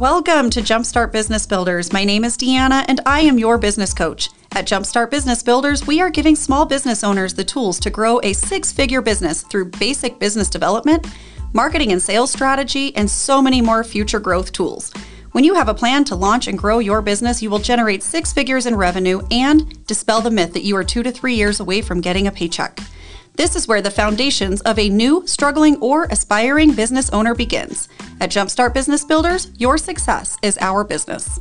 Welcome to Jumpstart Business Builders. My name is Deanna and I am your business coach. At Jumpstart Business Builders, we are giving small business owners the tools to grow a six figure business through basic business development, marketing and sales strategy, and so many more future growth tools. When you have a plan to launch and grow your business, you will generate six figures in revenue and dispel the myth that you are two to three years away from getting a paycheck. This is where the foundations of a new, struggling, or aspiring business owner begins. At Jumpstart Business Builders, your success is our business.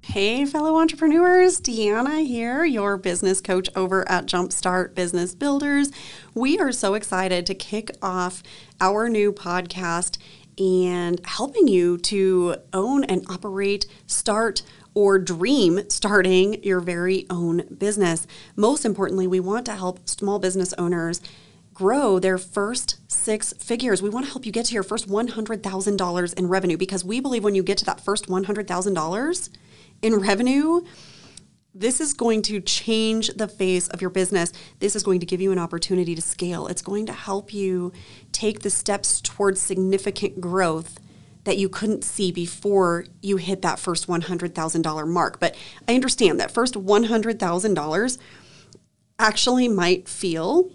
Hey, fellow entrepreneurs, Deanna here, your business coach over at Jumpstart Business Builders. We are so excited to kick off our new podcast and helping you to own and operate, start, or dream starting your very own business. Most importantly, we want to help small business owners grow their first six figures. We want to help you get to your first $100,000 in revenue because we believe when you get to that first $100,000 in revenue, this is going to change the face of your business. This is going to give you an opportunity to scale. It's going to help you take the steps towards significant growth that you couldn't see before you hit that first $100,000 mark. But I understand that first $100,000 actually might feel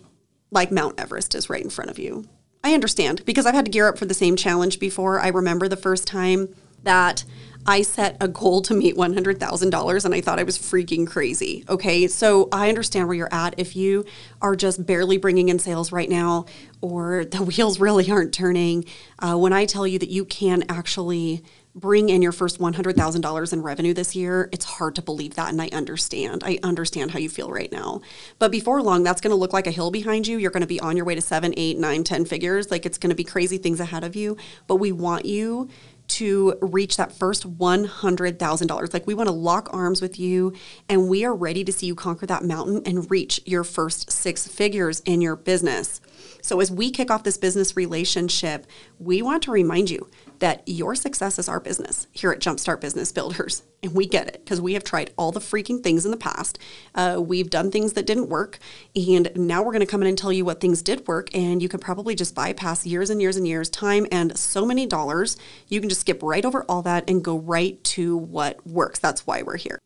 like Mount Everest is right in front of you. I understand because I've had to gear up for the same challenge before. I remember the first time that I set a goal to meet $100,000 and I thought I was freaking crazy. Okay. So I understand where you're at. If you are just barely bringing in sales right now or the wheels really aren't turning, uh, when I tell you that you can actually bring in your first $100,000 in revenue this year, it's hard to believe that. And I understand. I understand how you feel right now. But before long, that's going to look like a hill behind you. You're going to be on your way to seven, eight, nine, ten figures. Like it's going to be crazy things ahead of you. But we want you to reach that first $100,000. Like we want to lock arms with you and we are ready to see you conquer that mountain and reach your first six figures in your business. So as we kick off this business relationship, we want to remind you that your success is our business here at Jumpstart Business Builders. And we get it because we have tried all the freaking things in the past. Uh, we've done things that didn't work. And now we're going to come in and tell you what things did work. And you can probably just bypass years and years and years, time and so many dollars. You can just skip right over all that and go right to what works. That's why we're here.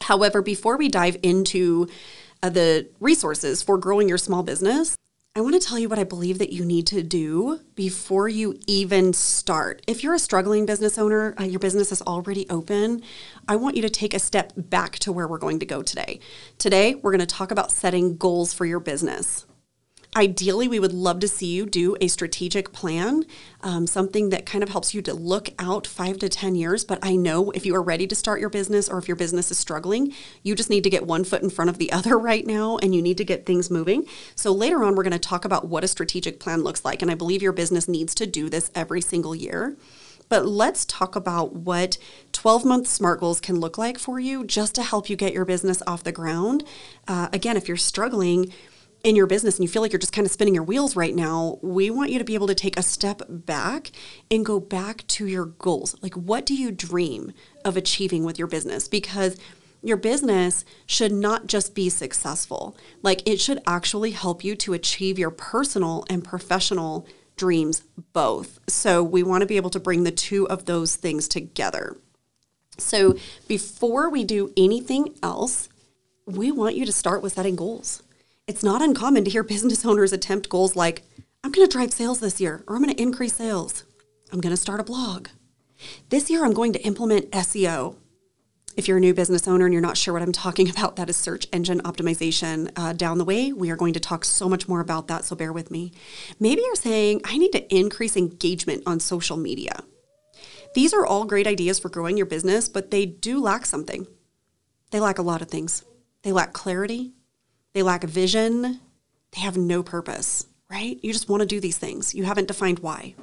However, before we dive into uh, the resources for growing your small business, I want to tell you what I believe that you need to do before you even start. If you're a struggling business owner, uh, your business is already open, I want you to take a step back to where we're going to go today. Today, we're going to talk about setting goals for your business. Ideally, we would love to see you do a strategic plan, um, something that kind of helps you to look out five to 10 years. But I know if you are ready to start your business or if your business is struggling, you just need to get one foot in front of the other right now and you need to get things moving. So later on, we're going to talk about what a strategic plan looks like. And I believe your business needs to do this every single year. But let's talk about what 12 month SMART goals can look like for you just to help you get your business off the ground. Uh, again, if you're struggling, in your business and you feel like you're just kind of spinning your wheels right now, we want you to be able to take a step back and go back to your goals. Like, what do you dream of achieving with your business? Because your business should not just be successful, like, it should actually help you to achieve your personal and professional dreams both. So, we want to be able to bring the two of those things together. So, before we do anything else, we want you to start with setting goals it's not uncommon to hear business owners attempt goals like, I'm going to drive sales this year, or I'm going to increase sales. I'm going to start a blog. This year, I'm going to implement SEO. If you're a new business owner and you're not sure what I'm talking about, that is search engine optimization. Uh, down the way, we are going to talk so much more about that, so bear with me. Maybe you're saying, I need to increase engagement on social media. These are all great ideas for growing your business, but they do lack something. They lack a lot of things. They lack clarity, they lack a vision. They have no purpose, right? You just want to do these things. You haven't defined why.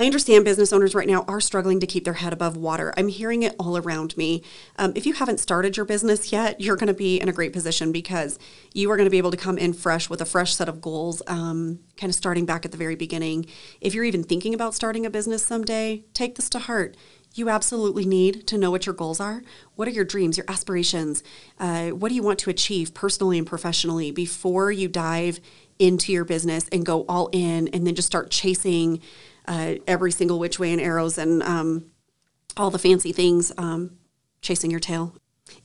I understand business owners right now are struggling to keep their head above water. I'm hearing it all around me. Um, if you haven't started your business yet, you're going to be in a great position because you are going to be able to come in fresh with a fresh set of goals, um, kind of starting back at the very beginning. If you're even thinking about starting a business someday, take this to heart you absolutely need to know what your goals are. What are your dreams, your aspirations? Uh, what do you want to achieve personally and professionally before you dive into your business and go all in and then just start chasing uh, every single which way and arrows and um, all the fancy things, um, chasing your tail.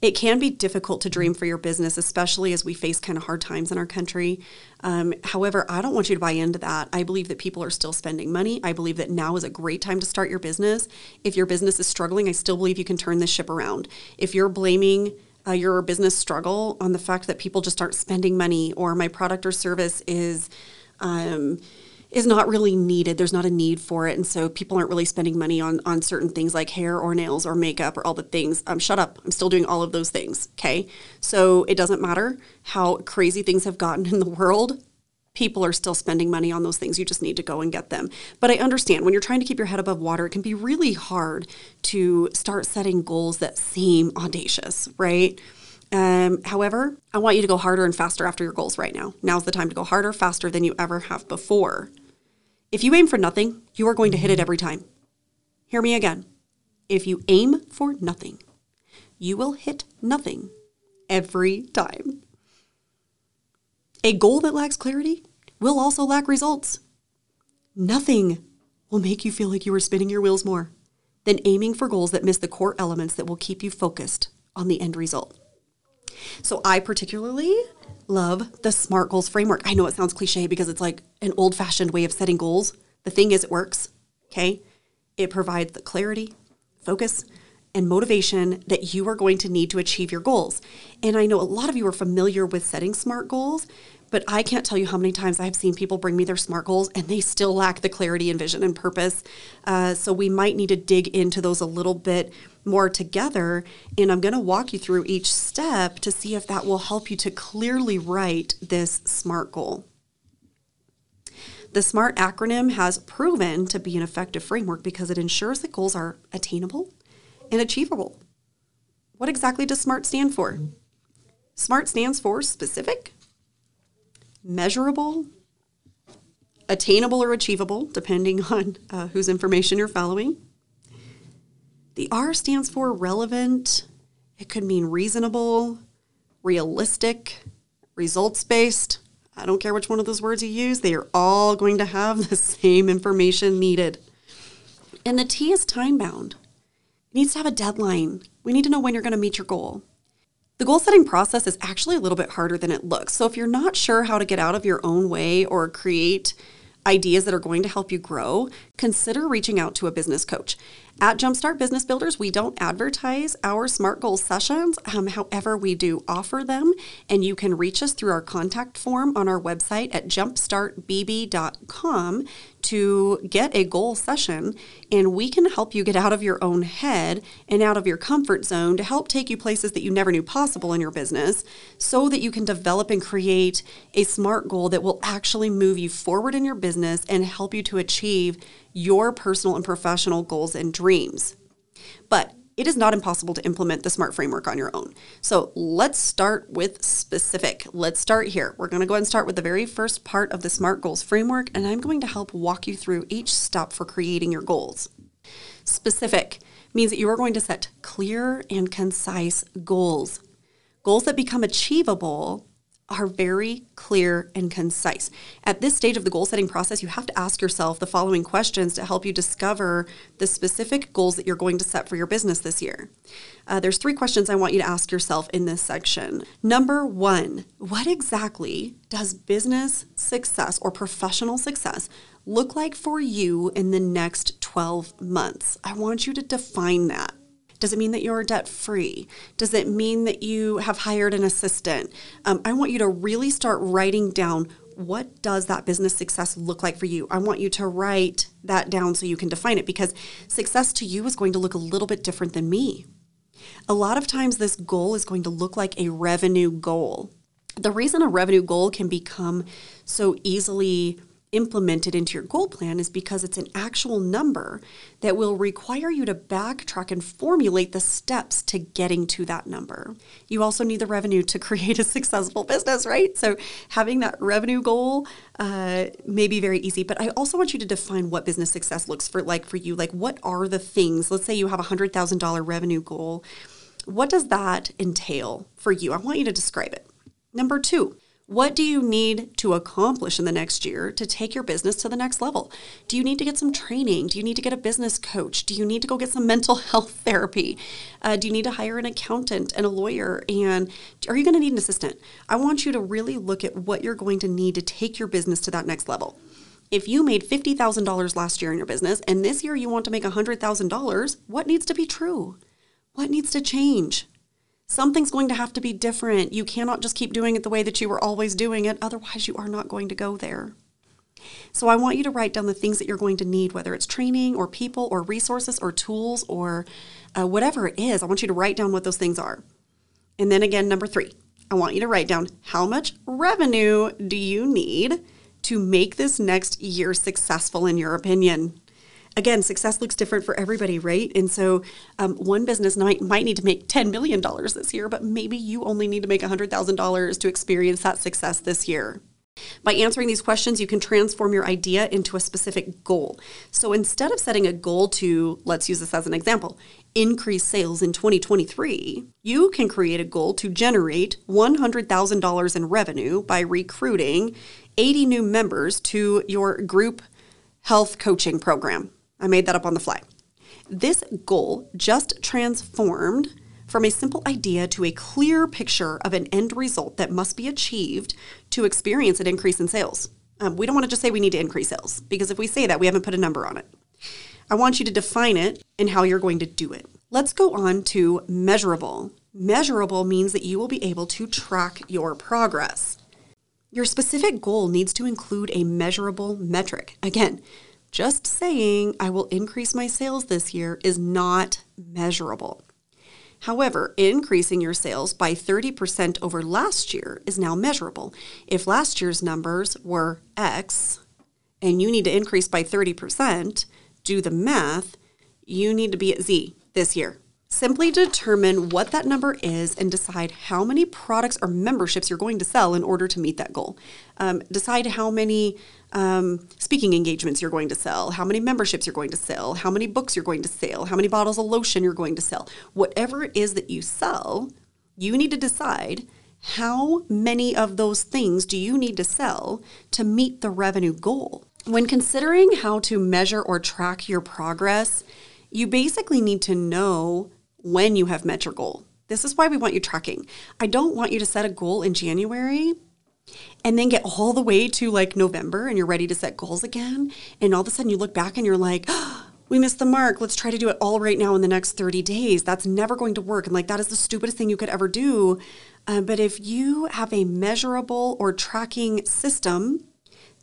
It can be difficult to dream for your business, especially as we face kind of hard times in our country. Um, however, I don't want you to buy into that. I believe that people are still spending money. I believe that now is a great time to start your business. If your business is struggling, I still believe you can turn this ship around. If you're blaming uh, your business struggle on the fact that people just aren't spending money or my product or service is, um, is not really needed. There's not a need for it. And so people aren't really spending money on, on certain things like hair or nails or makeup or all the things. Um, shut up. I'm still doing all of those things. Okay. So it doesn't matter how crazy things have gotten in the world. People are still spending money on those things. You just need to go and get them. But I understand when you're trying to keep your head above water, it can be really hard to start setting goals that seem audacious, right? Um, however, I want you to go harder and faster after your goals right now. Now's the time to go harder, faster than you ever have before. If you aim for nothing, you are going to hit it every time. Hear me again. If you aim for nothing, you will hit nothing every time. A goal that lacks clarity will also lack results. Nothing will make you feel like you are spinning your wheels more than aiming for goals that miss the core elements that will keep you focused on the end result. So I particularly love the SMART goals framework. I know it sounds cliche because it's like an old fashioned way of setting goals. The thing is, it works. Okay. It provides the clarity, focus, and motivation that you are going to need to achieve your goals. And I know a lot of you are familiar with setting SMART goals, but I can't tell you how many times I've seen people bring me their SMART goals and they still lack the clarity and vision and purpose. Uh, so we might need to dig into those a little bit more together. And I'm going to walk you through each step to see if that will help you to clearly write this SMART goal. The SMART acronym has proven to be an effective framework because it ensures that goals are attainable and achievable. What exactly does SMART stand for? SMART stands for specific, measurable, attainable or achievable, depending on uh, whose information you're following. The R stands for relevant. It could mean reasonable, realistic, results based. I don't care which one of those words you use, they are all going to have the same information needed. And the T is time bound. It needs to have a deadline. We need to know when you're going to meet your goal. The goal setting process is actually a little bit harder than it looks. So if you're not sure how to get out of your own way or create ideas that are going to help you grow, consider reaching out to a business coach. At Jumpstart Business Builders, we don't advertise our SMART Goals sessions. Um, however, we do offer them, and you can reach us through our contact form on our website at jumpstartbb.com to get a goal session, and we can help you get out of your own head and out of your comfort zone to help take you places that you never knew possible in your business so that you can develop and create a SMART goal that will actually move you forward in your business and help you to achieve your personal and professional goals and dreams. But it is not impossible to implement the SMART framework on your own. So let's start with specific. Let's start here. We're going to go ahead and start with the very first part of the SMART goals framework, and I'm going to help walk you through each step for creating your goals. Specific means that you are going to set clear and concise goals. Goals that become achievable are very clear and concise. At this stage of the goal setting process, you have to ask yourself the following questions to help you discover the specific goals that you're going to set for your business this year. Uh, there's three questions I want you to ask yourself in this section. Number one, what exactly does business success or professional success look like for you in the next 12 months? I want you to define that. Does it mean that you're debt free? Does it mean that you have hired an assistant? Um, I want you to really start writing down what does that business success look like for you? I want you to write that down so you can define it because success to you is going to look a little bit different than me. A lot of times, this goal is going to look like a revenue goal. The reason a revenue goal can become so easily implemented into your goal plan is because it's an actual number that will require you to backtrack and formulate the steps to getting to that number. You also need the revenue to create a successful business, right? So having that revenue goal uh, may be very easy, but I also want you to define what business success looks for like for you. Like what are the things? Let's say you have a hundred thousand dollar revenue goal. What does that entail for you? I want you to describe it. Number two, What do you need to accomplish in the next year to take your business to the next level? Do you need to get some training? Do you need to get a business coach? Do you need to go get some mental health therapy? Uh, do you need to hire an accountant and a lawyer? And are you going to need an assistant? I want you to really look at what you're going to need to take your business to that next level. If you made $50,000 last year in your business and this year you want to make $100,000, what needs to be true? What needs to change? Something's going to have to be different. You cannot just keep doing it the way that you were always doing it, otherwise, you are not going to go there. So, I want you to write down the things that you're going to need, whether it's training or people or resources or tools or uh, whatever it is. I want you to write down what those things are. And then again, number three, I want you to write down how much revenue do you need to make this next year successful, in your opinion? Again, success looks different for everybody, right? And so um, one business might, might need to make $10 million this year, but maybe you only need to make $100,000 to experience that success this year. By answering these questions, you can transform your idea into a specific goal. So instead of setting a goal to, let's use this as an example, increase sales in 2023, you can create a goal to generate $100,000 in revenue by recruiting 80 new members to your group health coaching program. I made that up on the fly. This goal just transformed from a simple idea to a clear picture of an end result that must be achieved to experience an increase in sales. Um, we don't want to just say we need to increase sales because if we say that, we haven't put a number on it. I want you to define it and how you're going to do it. Let's go on to measurable. Measurable means that you will be able to track your progress. Your specific goal needs to include a measurable metric. Again, just saying I will increase my sales this year is not measurable. However, increasing your sales by 30% over last year is now measurable. If last year's numbers were X and you need to increase by 30%, do the math, you need to be at Z this year. Simply determine what that number is and decide how many products or memberships you're going to sell in order to meet that goal. Um, decide how many um, speaking engagements you're going to sell, how many memberships you're going to sell, how many books you're going to sell, how many bottles of lotion you're going to sell. Whatever it is that you sell, you need to decide how many of those things do you need to sell to meet the revenue goal. When considering how to measure or track your progress, you basically need to know when you have met your goal. This is why we want you tracking. I don't want you to set a goal in January and then get all the way to like November and you're ready to set goals again. And all of a sudden you look back and you're like, oh, we missed the mark. Let's try to do it all right now in the next 30 days. That's never going to work. And like, that is the stupidest thing you could ever do. Uh, but if you have a measurable or tracking system,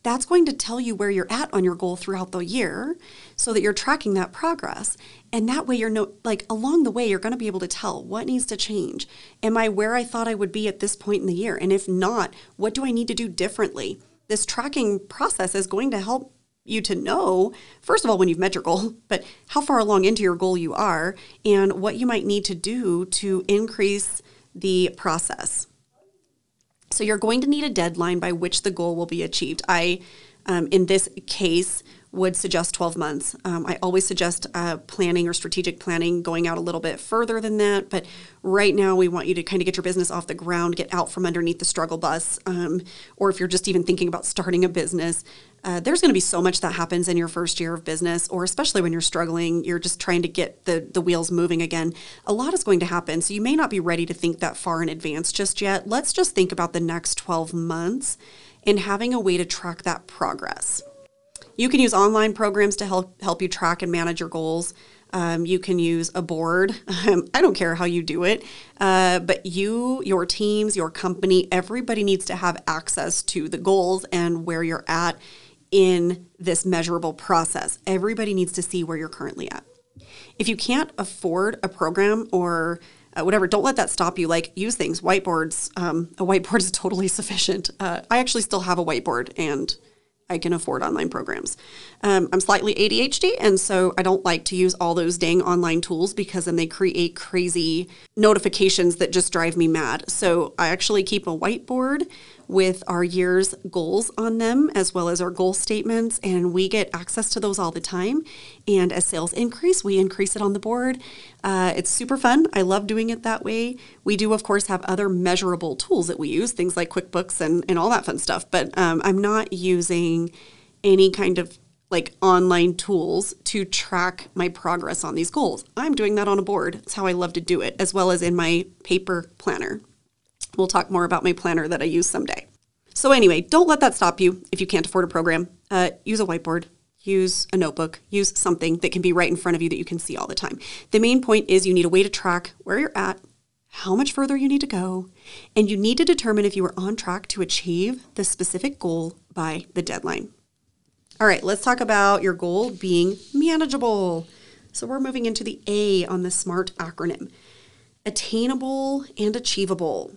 that's going to tell you where you're at on your goal throughout the year so that you're tracking that progress. And that way you're no like along the way you're going to be able to tell what needs to change. Am I where I thought I would be at this point in the year? And if not, what do I need to do differently? This tracking process is going to help you to know, first of all, when you've met your goal, but how far along into your goal you are and what you might need to do to increase the process. So you're going to need a deadline by which the goal will be achieved. I, um, in this case, would suggest 12 months. Um, I always suggest uh, planning or strategic planning going out a little bit further than that. But right now, we want you to kind of get your business off the ground, get out from underneath the struggle bus. Um, or if you're just even thinking about starting a business, uh, there's going to be so much that happens in your first year of business, or especially when you're struggling, you're just trying to get the, the wheels moving again. A lot is going to happen. So you may not be ready to think that far in advance just yet. Let's just think about the next 12 months and having a way to track that progress. You can use online programs to help help you track and manage your goals. Um, you can use a board. Um, I don't care how you do it, uh, but you, your teams, your company, everybody needs to have access to the goals and where you're at in this measurable process. Everybody needs to see where you're currently at. If you can't afford a program or uh, whatever, don't let that stop you. Like use things, whiteboards. Um, a whiteboard is totally sufficient. Uh, I actually still have a whiteboard and I can afford online programs. Um, I'm slightly ADHD, and so I don't like to use all those dang online tools because then they create crazy notifications that just drive me mad. So I actually keep a whiteboard with our year's goals on them, as well as our goal statements, and we get access to those all the time. And as sales increase, we increase it on the board. Uh, it's super fun. I love doing it that way. We do, of course, have other measurable tools that we use, things like QuickBooks and, and all that fun stuff, but um, I'm not using any kind of like online tools to track my progress on these goals. I'm doing that on a board. It's how I love to do it, as well as in my paper planner. We'll talk more about my planner that I use someday. So, anyway, don't let that stop you if you can't afford a program. Uh, use a whiteboard, use a notebook, use something that can be right in front of you that you can see all the time. The main point is you need a way to track where you're at, how much further you need to go, and you need to determine if you are on track to achieve the specific goal by the deadline. All right, let's talk about your goal being manageable. So we're moving into the A on the SMART acronym attainable and achievable.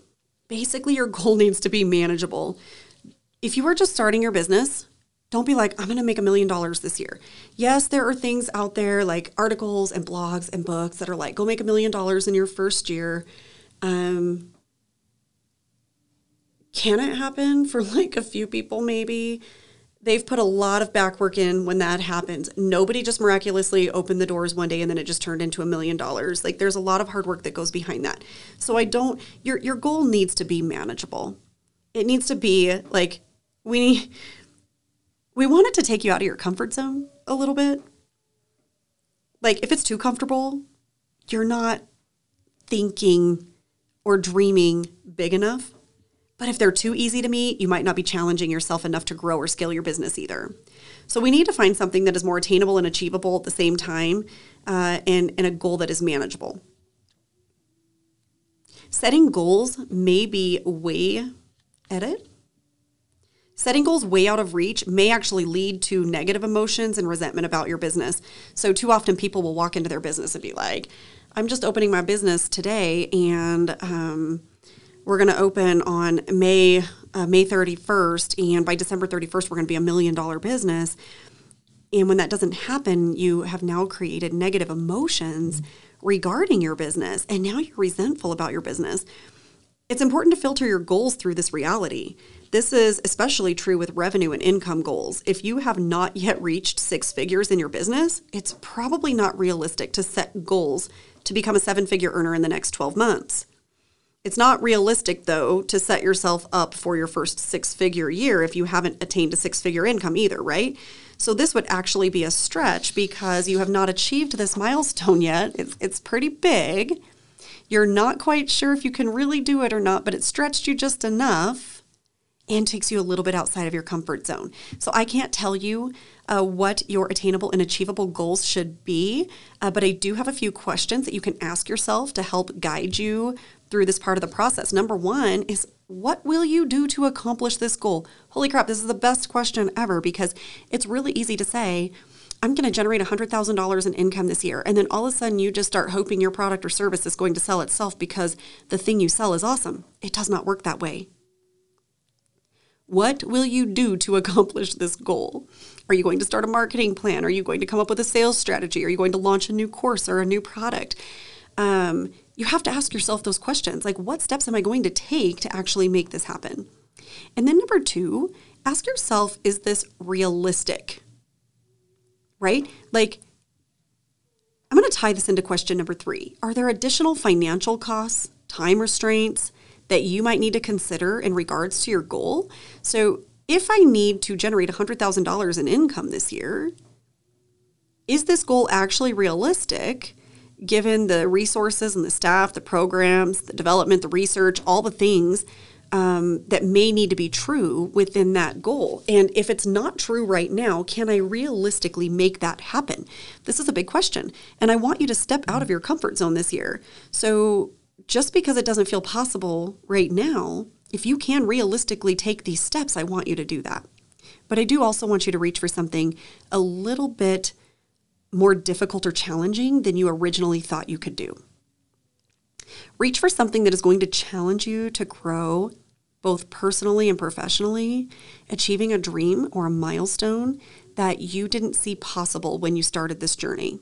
Basically, your goal needs to be manageable. If you are just starting your business, don't be like, I'm going to make a million dollars this year. Yes, there are things out there like articles and blogs and books that are like, go make a million dollars in your first year. Um, can it happen for like a few people, maybe? They've put a lot of back work in when that happens. Nobody just miraculously opened the doors one day and then it just turned into a million dollars. Like there's a lot of hard work that goes behind that. So I don't your your goal needs to be manageable. It needs to be like we we want it to take you out of your comfort zone a little bit. Like if it's too comfortable, you're not thinking or dreaming big enough but if they're too easy to meet, you might not be challenging yourself enough to grow or scale your business either. So we need to find something that is more attainable and achievable at the same time uh, and, and a goal that is manageable. Setting goals may be way edit. Setting goals way out of reach may actually lead to negative emotions and resentment about your business. So, too often people will walk into their business and be like, I'm just opening my business today and um, we're going to open on May uh, May 31st, and by December 31st, we're going to be a million dollar business. And when that doesn't happen, you have now created negative emotions regarding your business, and now you're resentful about your business. It's important to filter your goals through this reality. This is especially true with revenue and income goals. If you have not yet reached six figures in your business, it's probably not realistic to set goals to become a seven figure earner in the next 12 months. It's not realistic, though, to set yourself up for your first six figure year if you haven't attained a six figure income either, right? So this would actually be a stretch because you have not achieved this milestone yet. It's, it's pretty big. You're not quite sure if you can really do it or not, but it stretched you just enough and takes you a little bit outside of your comfort zone. So I can't tell you uh, what your attainable and achievable goals should be, uh, but I do have a few questions that you can ask yourself to help guide you through this part of the process. Number one is what will you do to accomplish this goal? Holy crap, this is the best question ever because it's really easy to say, I'm going to generate $100,000 in income this year. And then all of a sudden you just start hoping your product or service is going to sell itself because the thing you sell is awesome. It does not work that way. What will you do to accomplish this goal? Are you going to start a marketing plan? Are you going to come up with a sales strategy? Are you going to launch a new course or a new product? Um, you have to ask yourself those questions like, what steps am I going to take to actually make this happen? And then number two, ask yourself, is this realistic? Right? Like, I'm going to tie this into question number three. Are there additional financial costs, time restraints that you might need to consider in regards to your goal? So, if I need to generate $100,000 in income this year, is this goal actually realistic? Given the resources and the staff, the programs, the development, the research, all the things um, that may need to be true within that goal. And if it's not true right now, can I realistically make that happen? This is a big question. And I want you to step out of your comfort zone this year. So just because it doesn't feel possible right now, if you can realistically take these steps, I want you to do that. But I do also want you to reach for something a little bit more difficult or challenging than you originally thought you could do. Reach for something that is going to challenge you to grow both personally and professionally, achieving a dream or a milestone that you didn't see possible when you started this journey.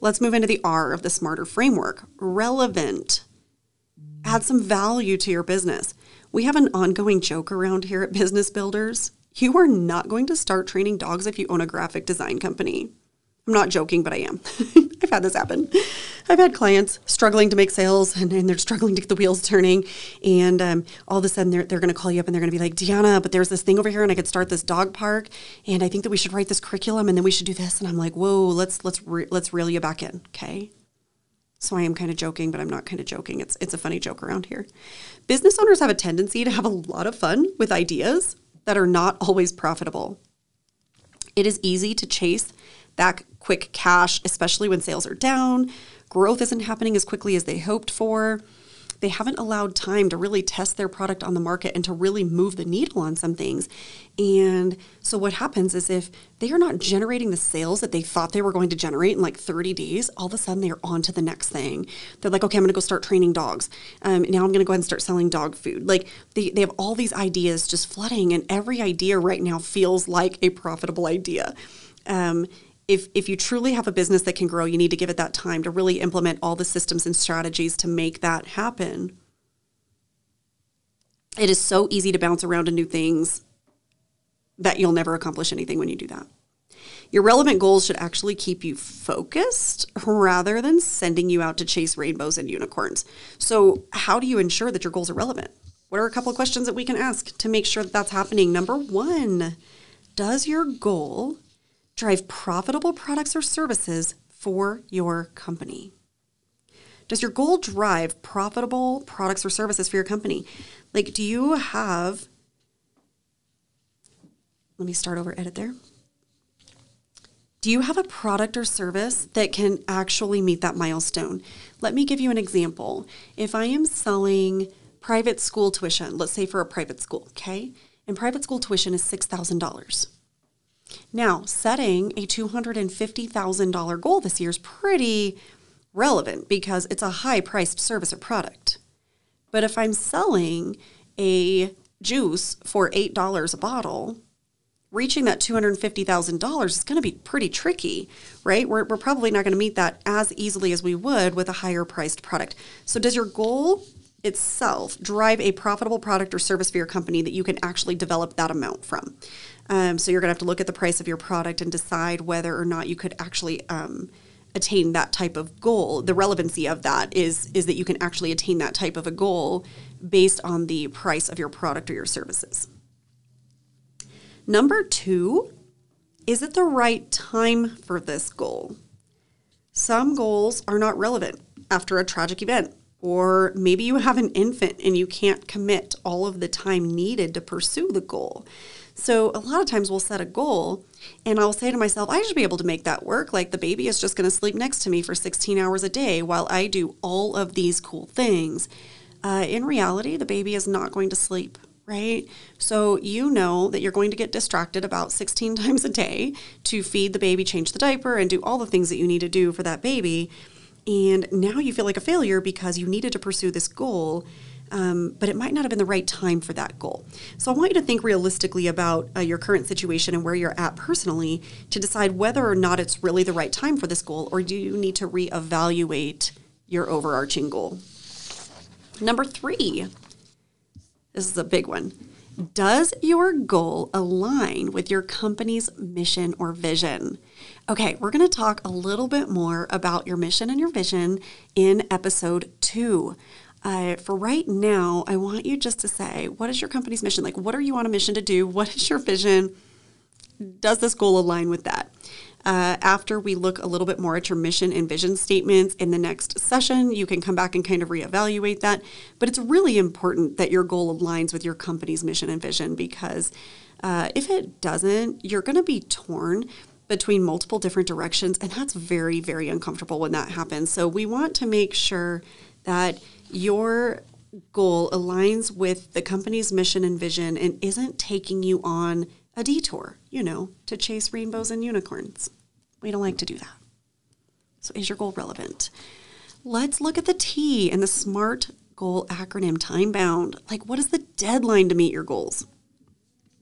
Let's move into the R of the smarter framework relevant. Add some value to your business. We have an ongoing joke around here at Business Builders. You are not going to start training dogs if you own a graphic design company. I'm not joking, but I am. I've had this happen. I've had clients struggling to make sales and, and they're struggling to get the wheels turning. And um, all of a sudden they're, they're going to call you up and they're going to be like, Deanna, but there's this thing over here and I could start this dog park. And I think that we should write this curriculum and then we should do this. And I'm like, whoa, let's, let's, re- let's reel you back in. Okay. So I am kind of joking, but I'm not kind of joking. It's, it's a funny joke around here. Business owners have a tendency to have a lot of fun with ideas that are not always profitable. It is easy to chase that quick cash, especially when sales are down, growth isn't happening as quickly as they hoped for. They haven't allowed time to really test their product on the market and to really move the needle on some things. And so what happens is if they are not generating the sales that they thought they were going to generate in like 30 days, all of a sudden they're on to the next thing. They're like, okay, I'm going to go start training dogs. Um, now I'm going to go ahead and start selling dog food. Like they, they have all these ideas just flooding, and every idea right now feels like a profitable idea. Um, if, if you truly have a business that can grow, you need to give it that time to really implement all the systems and strategies to make that happen. It is so easy to bounce around to new things that you'll never accomplish anything when you do that. Your relevant goals should actually keep you focused rather than sending you out to chase rainbows and unicorns. So, how do you ensure that your goals are relevant? What are a couple of questions that we can ask to make sure that that's happening? Number one, does your goal drive profitable products or services for your company? Does your goal drive profitable products or services for your company? Like, do you have, let me start over edit there. Do you have a product or service that can actually meet that milestone? Let me give you an example. If I am selling private school tuition, let's say for a private school, okay? And private school tuition is $6,000. Now, setting a $250,000 goal this year is pretty relevant because it's a high priced service or product. But if I'm selling a juice for $8 a bottle, reaching that $250,000 is going to be pretty tricky, right? We're, we're probably not going to meet that as easily as we would with a higher priced product. So, does your goal itself drive a profitable product or service for your company that you can actually develop that amount from? Um, so you're going to have to look at the price of your product and decide whether or not you could actually um, attain that type of goal. The relevancy of that is is that you can actually attain that type of a goal based on the price of your product or your services. Number two, is it the right time for this goal? Some goals are not relevant after a tragic event. Or maybe you have an infant and you can't commit all of the time needed to pursue the goal. So a lot of times we'll set a goal and I'll say to myself, I should be able to make that work. Like the baby is just going to sleep next to me for 16 hours a day while I do all of these cool things. Uh, in reality, the baby is not going to sleep, right? So you know that you're going to get distracted about 16 times a day to feed the baby, change the diaper, and do all the things that you need to do for that baby. And now you feel like a failure because you needed to pursue this goal um, but it might not have been the right time for that goal. So I want you to think realistically about uh, your current situation and where you're at personally to decide whether or not it's really the right time for this goal, or do you need to reevaluate your overarching goal? Number three, this is a big one. Does your goal align with your company's mission or vision? Okay, we're going to talk a little bit more about your mission and your vision in episode two. Uh, for right now, I want you just to say, what is your company's mission? Like, what are you on a mission to do? What is your vision? Does this goal align with that? Uh, after we look a little bit more at your mission and vision statements in the next session, you can come back and kind of reevaluate that. But it's really important that your goal aligns with your company's mission and vision because uh, if it doesn't, you're going to be torn between multiple different directions, and that's very, very uncomfortable when that happens. So we want to make sure that your goal aligns with the company's mission and vision and isn't taking you on a detour, you know, to chase rainbows and unicorns. We don't like to do that. So, is your goal relevant? Let's look at the T in the SMART goal acronym time bound. Like, what is the deadline to meet your goals?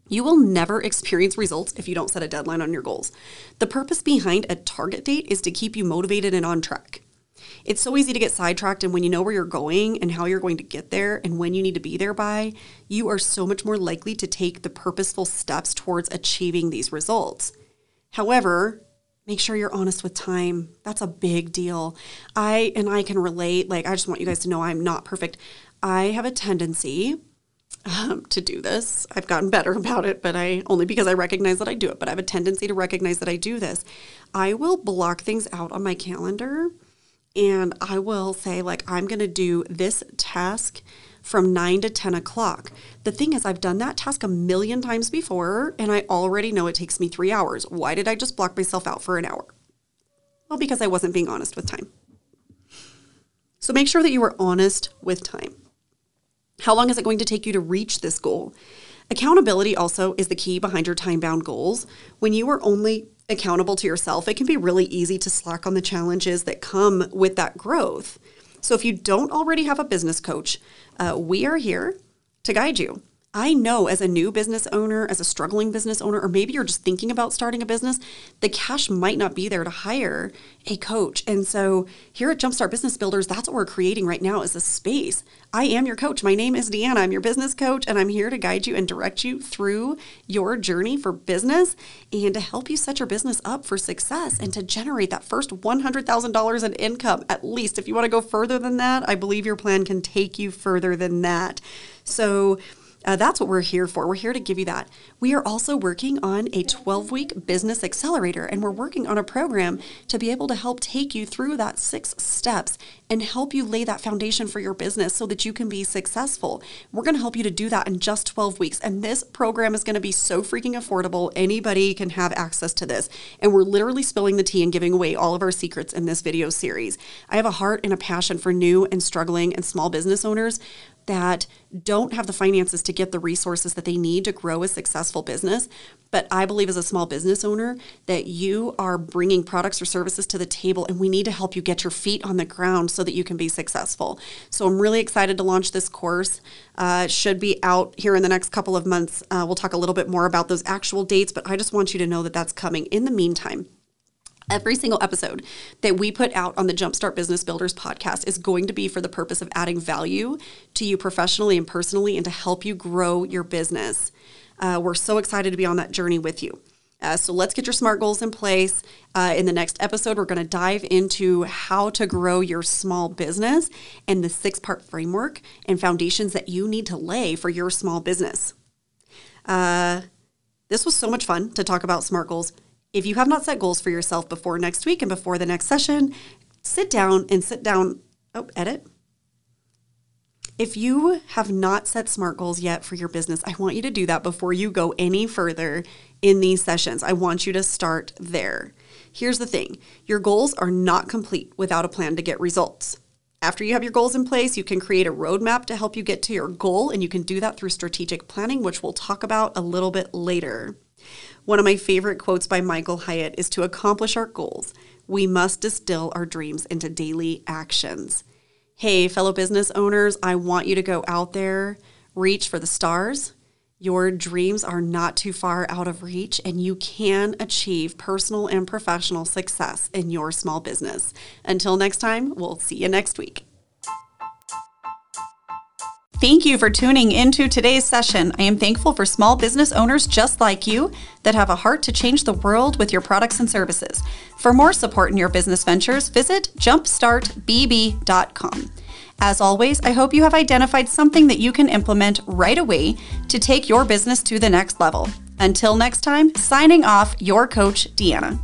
You will never experience results if you don't set a deadline on your goals. The purpose behind a target date is to keep you motivated and on track. It's so easy to get sidetracked, and when you know where you're going and how you're going to get there and when you need to be there by, you are so much more likely to take the purposeful steps towards achieving these results. However, make sure you're honest with time. That's a big deal. I and I can relate. Like I just want you guys to know I'm not perfect. I have a tendency um, to do this. I've gotten better about it, but I only because I recognize that I do it. But I have a tendency to recognize that I do this. I will block things out on my calendar, and I will say like I'm going to do this task from 9 to 10 o'clock. The thing is, I've done that task a million times before, and I already know it takes me three hours. Why did I just block myself out for an hour? Well, because I wasn't being honest with time. So make sure that you are honest with time. How long is it going to take you to reach this goal? Accountability also is the key behind your time bound goals. When you are only accountable to yourself, it can be really easy to slack on the challenges that come with that growth. So if you don't already have a business coach, uh, we are here to guide you. I know as a new business owner, as a struggling business owner, or maybe you're just thinking about starting a business, the cash might not be there to hire a coach. And so here at Jumpstart Business Builders, that's what we're creating right now is a space. I am your coach. My name is Deanna. I'm your business coach, and I'm here to guide you and direct you through your journey for business and to help you set your business up for success and to generate that first $100,000 in income, at least. If you want to go further than that, I believe your plan can take you further than that. So, uh, that's what we're here for. We're here to give you that. We are also working on a 12 week business accelerator, and we're working on a program to be able to help take you through that six steps and help you lay that foundation for your business so that you can be successful. We're going to help you to do that in just 12 weeks. And this program is going to be so freaking affordable. Anybody can have access to this. And we're literally spilling the tea and giving away all of our secrets in this video series. I have a heart and a passion for new and struggling and small business owners that don't have the finances to get the resources that they need to grow a successful business. But I believe as a small business owner that you are bringing products or services to the table, and we need to help you get your feet on the ground so that you can be successful. So I'm really excited to launch this course. Uh, should be out here in the next couple of months. Uh, we'll talk a little bit more about those actual dates, but I just want you to know that that's coming. In the meantime, Every single episode that we put out on the Jumpstart Business Builders podcast is going to be for the purpose of adding value to you professionally and personally and to help you grow your business. Uh, we're so excited to be on that journey with you. Uh, so let's get your SMART goals in place. Uh, in the next episode, we're going to dive into how to grow your small business and the six part framework and foundations that you need to lay for your small business. Uh, this was so much fun to talk about SMART goals. If you have not set goals for yourself before next week and before the next session, sit down and sit down. Oh, edit. If you have not set SMART goals yet for your business, I want you to do that before you go any further in these sessions. I want you to start there. Here's the thing your goals are not complete without a plan to get results. After you have your goals in place, you can create a roadmap to help you get to your goal, and you can do that through strategic planning, which we'll talk about a little bit later. One of my favorite quotes by Michael Hyatt is to accomplish our goals, we must distill our dreams into daily actions. Hey, fellow business owners, I want you to go out there, reach for the stars. Your dreams are not too far out of reach, and you can achieve personal and professional success in your small business. Until next time, we'll see you next week. Thank you for tuning into today's session. I am thankful for small business owners just like you that have a heart to change the world with your products and services. For more support in your business ventures, visit jumpstartbb.com. As always, I hope you have identified something that you can implement right away to take your business to the next level. Until next time, signing off, your coach, Deanna.